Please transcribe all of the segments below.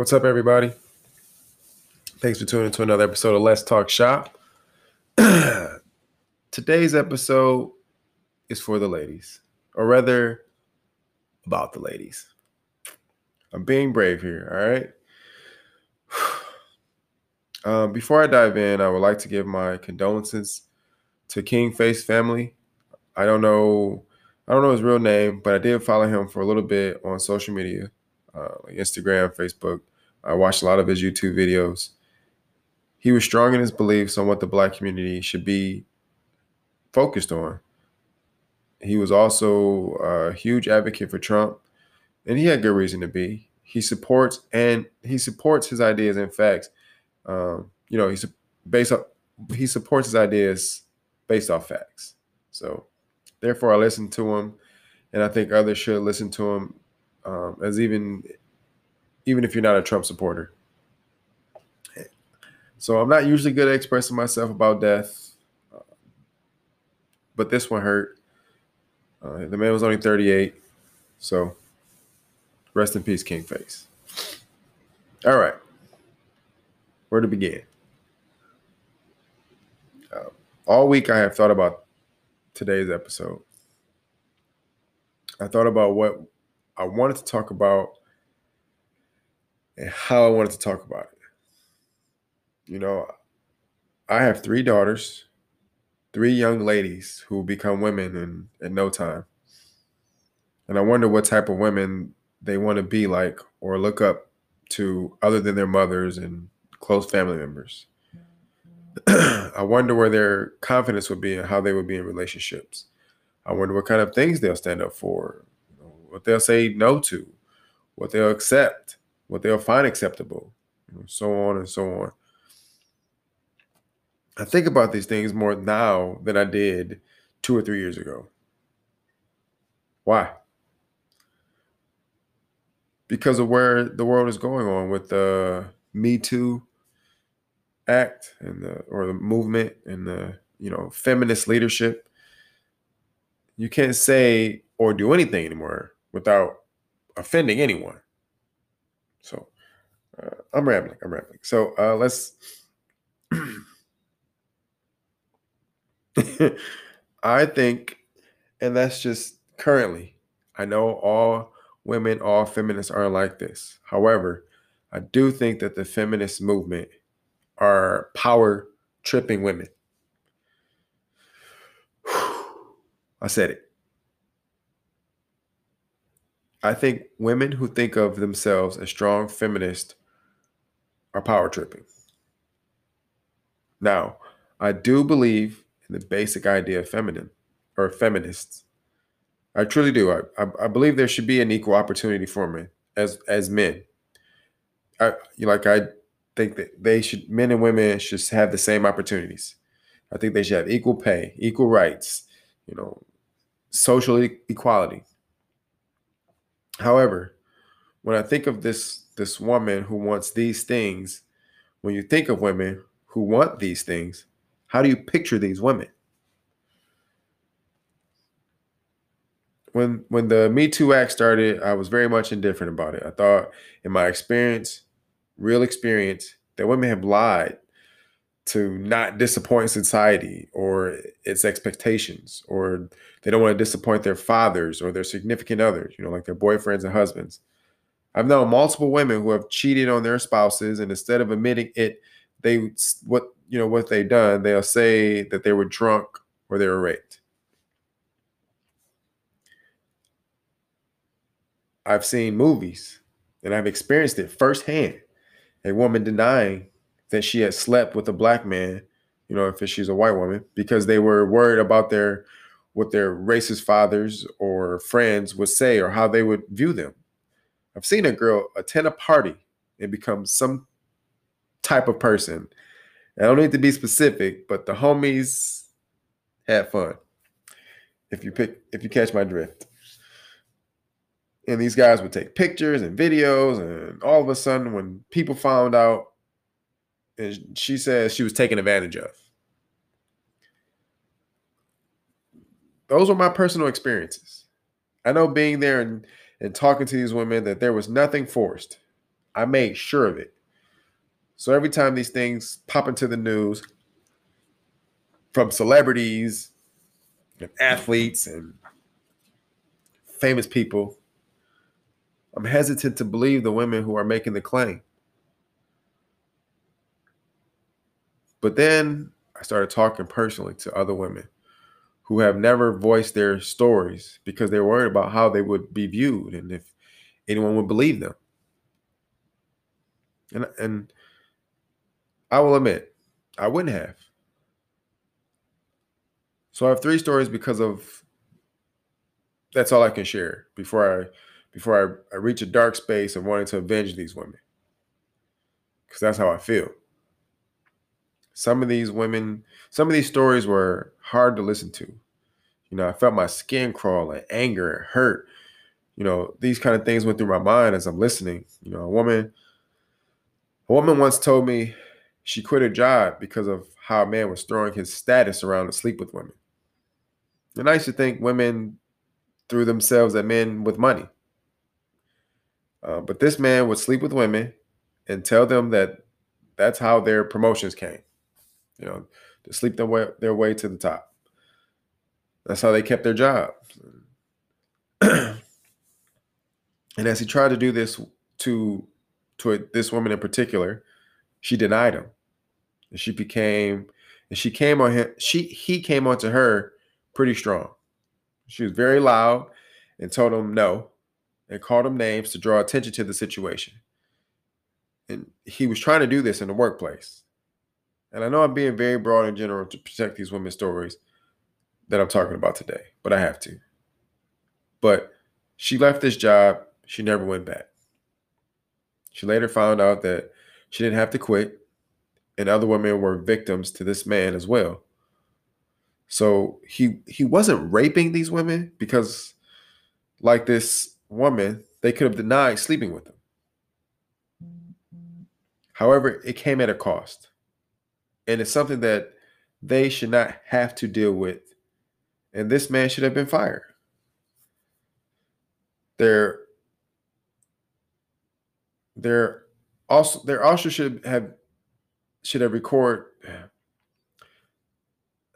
What's up, everybody? Thanks for tuning into another episode of Let's Talk Shop. Today's episode is for the ladies, or rather, about the ladies. I'm being brave here, all right? Um, before I dive in, I would like to give my condolences to King Face family. I don't know, I don't know his real name, but I did follow him for a little bit on social media, uh, like Instagram, Facebook. I watched a lot of his YouTube videos. He was strong in his beliefs on what the black community should be focused on. He was also a huge advocate for Trump, and he had good reason to be. He supports and he supports his ideas and facts. Um, you know, he's based up. He supports his ideas based off facts. So, therefore, I listen to him, and I think others should listen to him, um, as even even if you're not a Trump supporter. So I'm not usually good at expressing myself about death, uh, but this one hurt. Uh, the man was only 38, so rest in peace, King Face. All right, where to begin? Uh, all week I have thought about today's episode. I thought about what I wanted to talk about and how I wanted to talk about it. You know, I have three daughters, three young ladies who become women in, in no time. And I wonder what type of women they want to be like or look up to other than their mothers and close family members. I wonder where their confidence would be and how they would be in relationships. I wonder what kind of things they'll stand up for, what they'll say no to, what they'll accept, what they'll find acceptable, know, so on and so on. I think about these things more now than I did two or three years ago. Why? Because of where the world is going on with the Me Too act and the or the movement and the you know feminist leadership. You can't say or do anything anymore without offending anyone. So uh, I'm rambling. I'm rambling. So uh, let's. I think, and that's just currently. I know all women, all feminists are like this. However, I do think that the feminist movement are power tripping women. I said it. I think women who think of themselves as strong feminists are power tripping. Now, I do believe in the basic idea of feminine or feminists. I truly do. I, I, I believe there should be an equal opportunity for men as as men. I like I think that they should men and women should have the same opportunities. I think they should have equal pay, equal rights, you know, social e- equality. However, when I think of this this woman who wants these things, when you think of women who want these things, how do you picture these women? When when the Me Too Act started, I was very much indifferent about it. I thought, in my experience, real experience, that women have lied to not disappoint society or its expectations, or they don't want to disappoint their fathers or their significant others, you know, like their boyfriends and husbands. I've known multiple women who have cheated on their spouses, and instead of admitting it, they what you know what they done, they'll say that they were drunk or they were raped. I've seen movies and I've experienced it firsthand. A woman denying that she had slept with a black man, you know, if she's a white woman, because they were worried about their what their racist fathers or friends would say or how they would view them. I've seen a girl attend a party and become some type of person. I don't need to be specific, but the homies had fun. If you pick if you catch my drift. And these guys would take pictures and videos, and all of a sudden, when people found out, and she says she was taken advantage of. Those were my personal experiences. I know being there and, and talking to these women that there was nothing forced. I made sure of it. So every time these things pop into the news from celebrities and athletes and famous people, I'm hesitant to believe the women who are making the claim. But then I started talking personally to other women who have never voiced their stories because they're worried about how they would be viewed and if anyone would believe them. And and I will admit, I wouldn't have. So I have three stories because of that's all I can share before I before I, I reach a dark space of wanting to avenge these women. Because that's how I feel. Some of these women, some of these stories were hard to listen to. You know, I felt my skin crawl and anger and hurt. You know, these kind of things went through my mind as I'm listening. You know, a woman, a woman once told me she quit her job because of how a man was throwing his status around to sleep with women. And I used to think women threw themselves at men with money. Uh, but this man would sleep with women and tell them that that's how their promotions came. You know, to sleep their way, their way to the top. That's how they kept their jobs. and as he tried to do this to to a, this woman in particular, she denied him. And she became and she came on him she he came onto her pretty strong. She was very loud and told him no and called him names to draw attention to the situation. And he was trying to do this in the workplace. And I know I'm being very broad in general to protect these women's stories that I'm talking about today, but I have to. But she left this job. She never went back. She later found out that she didn't have to quit, and other women were victims to this man as well. So he he wasn't raping these women because, like this woman, they could have denied sleeping with him. However, it came at a cost. And it's something that they should not have to deal with. And this man should have been fired. There also there also should have should have record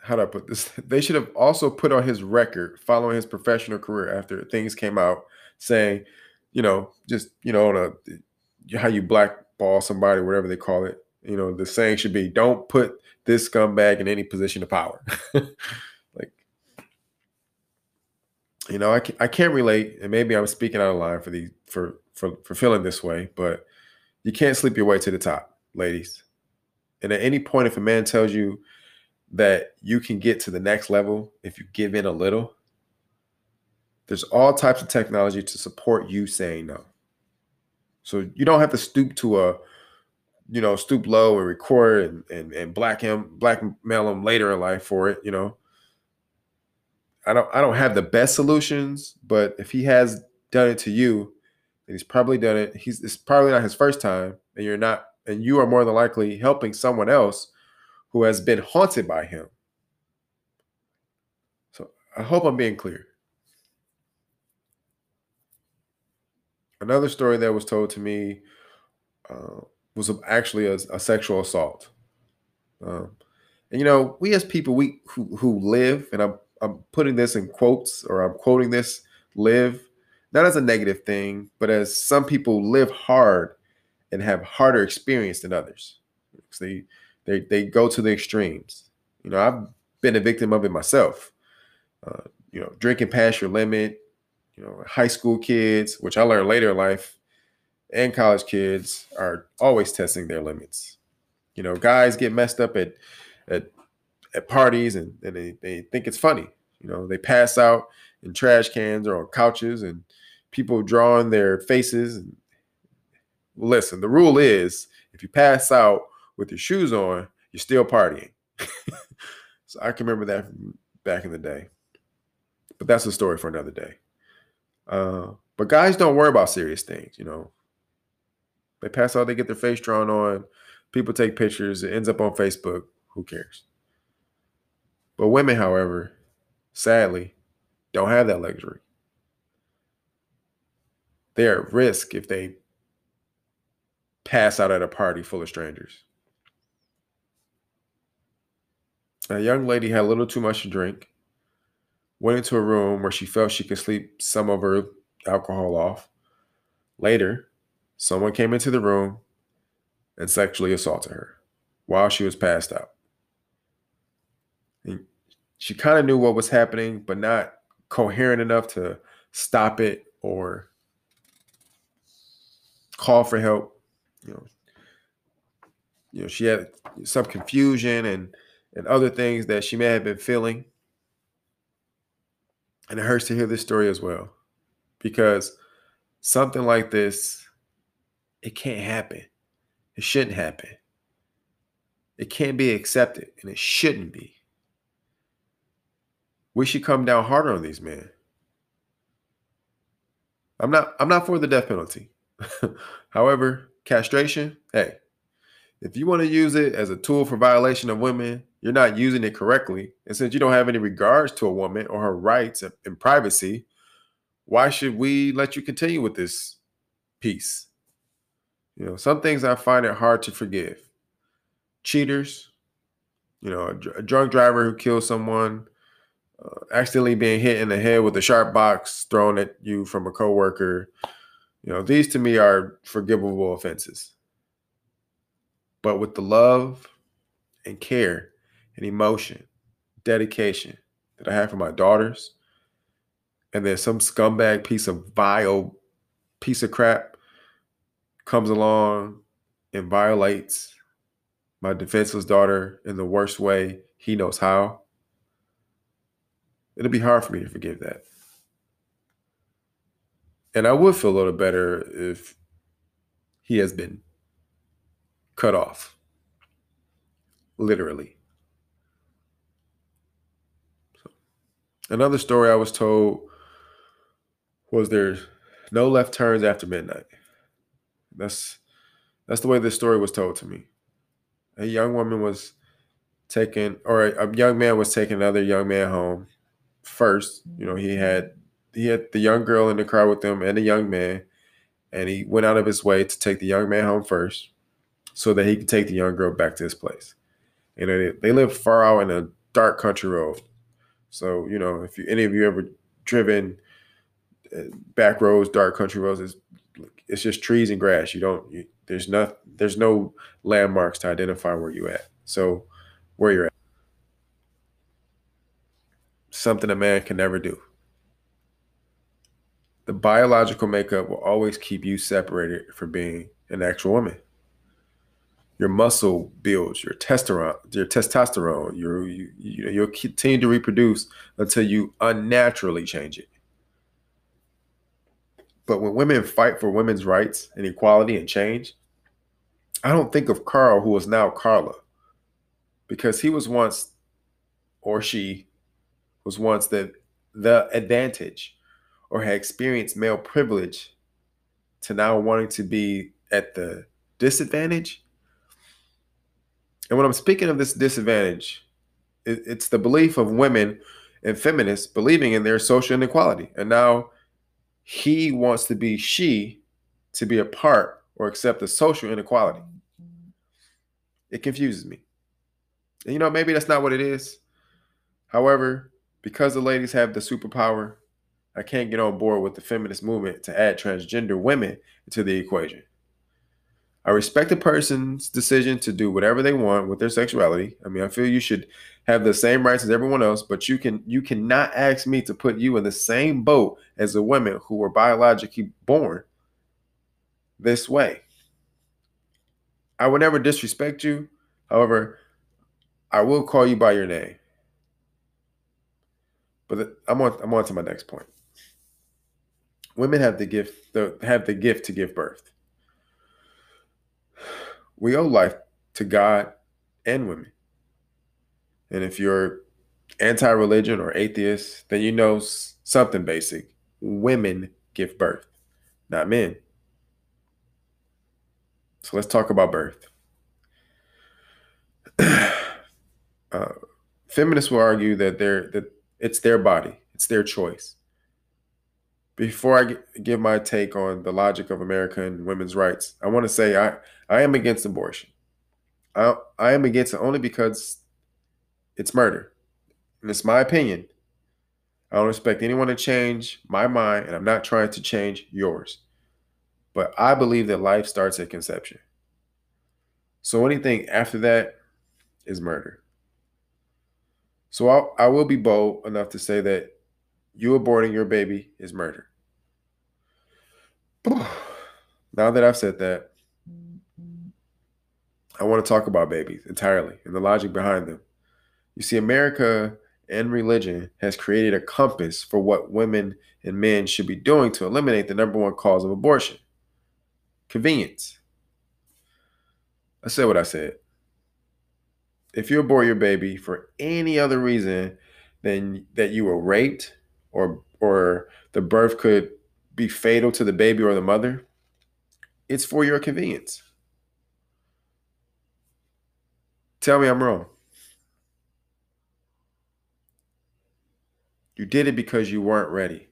how do I put this? They should have also put on his record following his professional career after things came out saying, you know, just you know, on a, how you blackball somebody, whatever they call it. You know, the saying should be, "Don't put this scumbag in any position of power." like, you know, I can't, I can't relate, and maybe I'm speaking out of line for the for for for feeling this way, but you can't sleep your way to the top, ladies. And at any point, if a man tells you that you can get to the next level if you give in a little, there's all types of technology to support you saying no. So you don't have to stoop to a, you know, stoop low and record and and, and black him, blackmail him later in life for it. You know, I don't I don't have the best solutions, but if he has done it to you, and he's probably done it. He's it's probably not his first time, and you're not, and you are more than likely helping someone else who has been haunted by him. So I hope I'm being clear. Another story that was told to me uh, was actually a, a sexual assault. Um, and you know, we as people, we who, who live, and I'm I'm putting this in quotes or I'm quoting this, live not as a negative thing, but as some people live hard and have harder experience than others. They they they go to the extremes. You know, I've been a victim of it myself. Uh, you know, drinking past your limit, you know, high school kids, which I learned later in life, and college kids are always testing their limits. You know, guys get messed up at at at parties and, and they, they think it's funny. You know, they pass out in trash cans or on couches and people drawing their faces. And listen, the rule is if you pass out with your shoes on, you're still partying. so I can remember that from back in the day. But that's a story for another day. Uh, but guys don't worry about serious things, you know. They pass out, they get their face drawn on, people take pictures, it ends up on Facebook. Who cares? But women, however, sadly, don't have that luxury. They're at risk if they pass out at a party full of strangers. A young lady had a little too much to drink, went into a room where she felt she could sleep some of her alcohol off. Later, someone came into the room and sexually assaulted her while she was passed out. And she kind of knew what was happening, but not coherent enough to stop it or call for help. You know, you know, she had some confusion and and other things that she may have been feeling. And it hurts to hear this story as well. Because something like this, it can't happen. It shouldn't happen. It can't be accepted, and it shouldn't be. We should come down harder on these men. I'm not I'm not for the death penalty. However, castration, hey, if you want to use it as a tool for violation of women, you're not using it correctly. And since you don't have any regards to a woman or her rights and privacy, why should we let you continue with this piece? You know, some things I find it hard to forgive. Cheaters, you know, a, a drunk driver who kills someone, uh, accidentally being hit in the head with a sharp box thrown at you from a coworker. You know, these to me are forgivable offenses. But with the love and care and emotion, dedication that I have for my daughters, and then some scumbag piece of vile piece of crap comes along and violates my defenseless daughter in the worst way he knows how, it'll be hard for me to forgive that. And I would feel a little better if he has been cut off, literally. So, another story I was told was there's no left turns after midnight. That's that's the way this story was told to me. A young woman was taking, or a, a young man was taking another young man home. First, you know, he had he had the young girl in the car with him and the young man, and he went out of his way to take the young man home first, so that he could take the young girl back to his place. You know, they, they live far out in a dark country road. So, you know, if you, any of you ever driven uh, back roads, dark country roads, it's, it's just trees and grass. You don't, you, there's not, there's no landmarks to identify where you at. So, where you're at. Something a man can never do. The biological makeup will always keep you separated from being an actual woman your muscle builds, your testosterone, your testosterone, your you, you you'll continue to reproduce until you unnaturally change it. But when women fight for women's rights and equality and change, I don't think of Carl, who is now Carla, because he was once, or she was once the the advantage, or had experienced male privilege, to now wanting to be at the disadvantage and when I'm speaking of this disadvantage, it, it's the belief of women and feminists believing in their social inequality. And now he wants to be she to be a part or accept the social inequality. It confuses me. And you know, maybe that's not what it is. However, because the ladies have the superpower, I can't get on board with the feminist movement to add transgender women to the equation. I respect a person's decision to do whatever they want with their sexuality. I mean, I feel you should have the same rights as everyone else, but you can you cannot ask me to put you in the same boat as the women who were biologically born this way. I would never disrespect you. However, I will call you by your name. But I'm on I'm on to my next point. Women have the gift the, have the gift to give birth. We owe life to God and women. And if you're anti-religion or atheist, then you know something basic. Women give birth, not men. So let's talk about birth. uh, feminists will argue that they're that it's their body, it's their choice. Before I give my take on the logic of American women's rights, I want to say I, I am against abortion. I, I am against it only because it's murder. And it's my opinion. I don't expect anyone to change my mind, and I'm not trying to change yours. But I believe that life starts at conception. So anything after that is murder. So I'll, I will be bold enough to say that you aborting your baby is murder. now that I've said that, I want to talk about babies entirely and the logic behind them. You see, America and religion has created a compass for what women and men should be doing to eliminate the number one cause of abortion convenience. I said what I said. If you abort your baby for any other reason than that you were raped or or the birth could be fatal to the baby or the mother, it's for your convenience. Tell me I'm wrong. You did it because you weren't ready.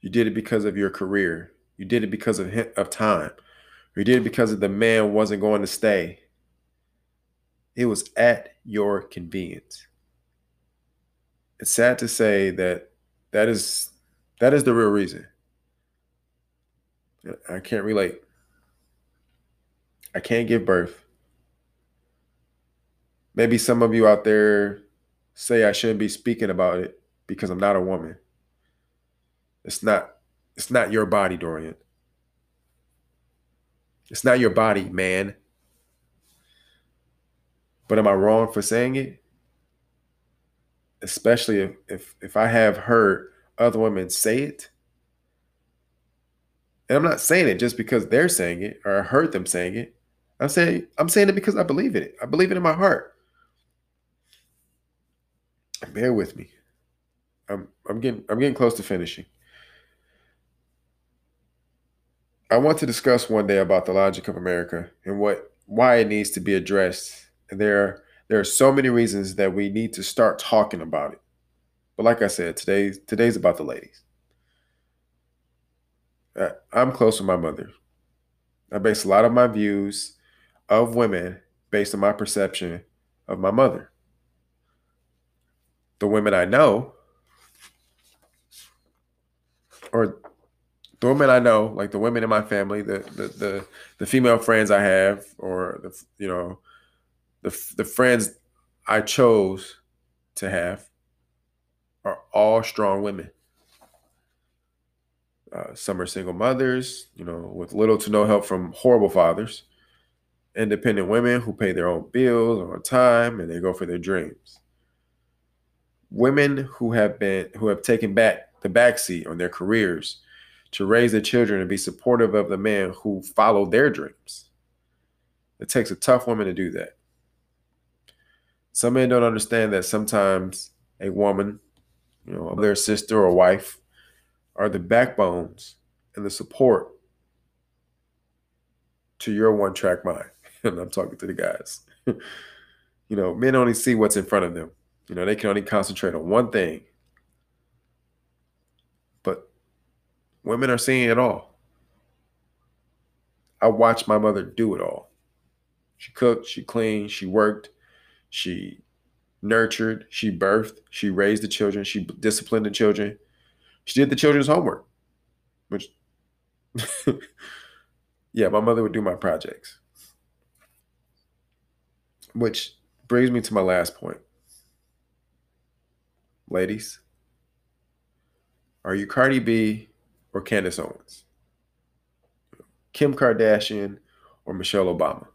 You did it because of your career. You did it because of of time. You did it because of the man wasn't going to stay. It was at your convenience. It's sad to say that that is that is the real reason. I can't relate. I can't give birth. Maybe some of you out there say I shouldn't be speaking about it because I'm not a woman. It's not it's not your body, Dorian. It's not your body, man. But am I wrong for saying it? Especially if if, if I have heard other women say it. And I'm not saying it just because they're saying it or I heard them saying it. I'm saying I'm saying it because I believe in it. I believe it in my heart bear with me. I'm I'm getting I'm getting close to finishing. I want to discuss one day about the logic of America and what why it needs to be addressed. And there there are so many reasons that we need to start talking about it. But like I said, today today's about the ladies. Uh, I'm close with my mother. I base a lot of my views of women based on my perception of my mother the women I know, or the women I know, like the women in my family, the the the, the female friends I have, or the you know, the the friends I chose to have, are all strong women. Uh, some are single mothers, you know, with little to no help from horrible fathers. Independent women who pay their own bills on time and they go for their dreams women who have been who have taken back the backseat on their careers to raise their children and be supportive of the man who followed their dreams. It takes a tough woman to do that. Some men don't understand that sometimes a woman, you know, their sister or wife, are the backbones and the support to your one track mind. and I'm talking to the guys. you know, men only see what's in front of them. You know, they can only concentrate on one thing. But women are seeing it all. I watched my mother do it all. She cooked, she cleaned, she worked, she nurtured, she birthed, she raised the children, she disciplined the children. She did the children's homework, which, Yeah, my mother would do my projects. Which brings me to my last point. Ladies, are you Cardi B or Candace Owens? Kim Kardashian or Michelle Obama?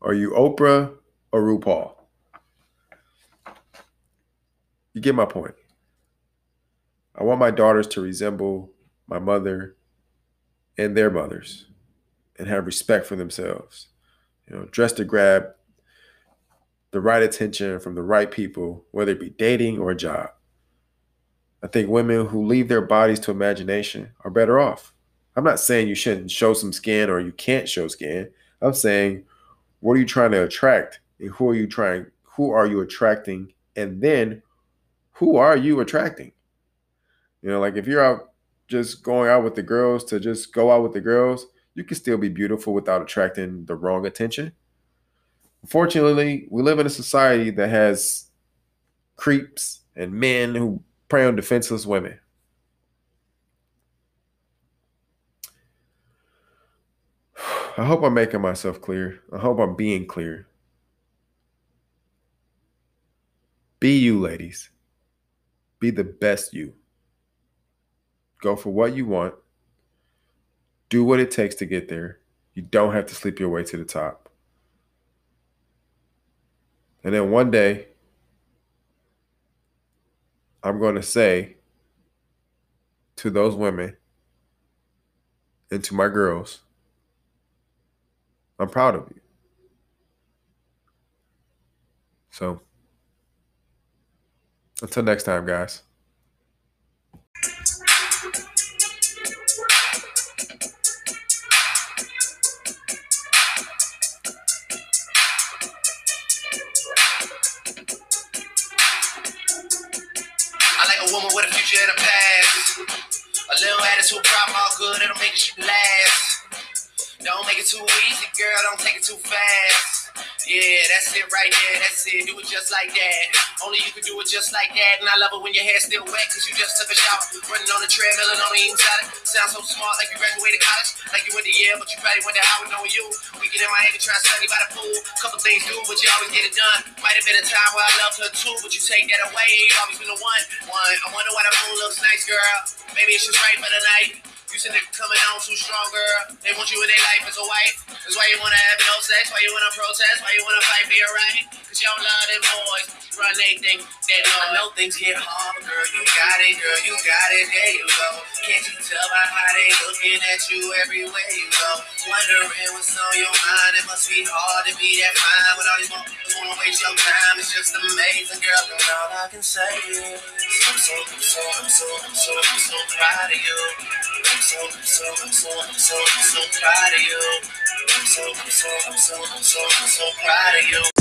Are you Oprah or RuPaul? You get my point. I want my daughters to resemble my mother and their mothers and have respect for themselves. You know, dress to grab the right attention from the right people, whether it be dating or a job. I think women who leave their bodies to imagination are better off. I'm not saying you shouldn't show some skin or you can't show skin. I'm saying what are you trying to attract who are you trying who are you attracting and then who are you attracting? You know, like if you're out just going out with the girls to just go out with the girls, you can still be beautiful without attracting the wrong attention. Unfortunately, we live in a society that has creeps and men who prey on defenseless women. I hope I'm making myself clear. I hope I'm being clear. Be you, ladies. Be the best you. Go for what you want. Do what it takes to get there. You don't have to sleep your way to the top. And then one day, I'm going to say to those women and to my girls, I'm proud of you. So, until next time, guys. I like a woman with a future and a past. A little attitude, problem all good, it'll make it last. Don't make it too easy, girl, don't take it too fast. Yeah, that's it right there, that's it. Do it just like that. Only you can do it just like that. And I love it when your hair's still wet, cause you just took a shower. Running on the treadmill and only eating salad. Sounds so smart, like you graduated college. Like you went to Yale, but you probably went to Howard, knowing you. Weekend in Miami, trying to study by the pool. Couple things do, but you always get it done. Might have been a time where I loved her too, but you take that away. You always been the one. One. I wonder why the moon looks nice, girl. Maybe it's just right for the night. You said they're coming on too strong, girl. They want you in their life as a wife. That's why you wanna have no sex, why you wanna protest, why you wanna fight for your right. Cause you don't love them boys. Run they think they know. I know things get hard, girl, you got it, girl, you got it, there you go. Can't you tell by how they looking at you everywhere you go? Wondering what's on your mind. It must be hard to be that fine with all these motherfuckers wanna waste your time. It's just amazing, girl. And all I can say is I'm so, I'm so, I'm so, I'm so, I'm so proud of you. So, I'm so, I'm so, I'm so, I'm so proud of you. I'm so, I'm so, I'm so, I'm so, I'm so proud of you.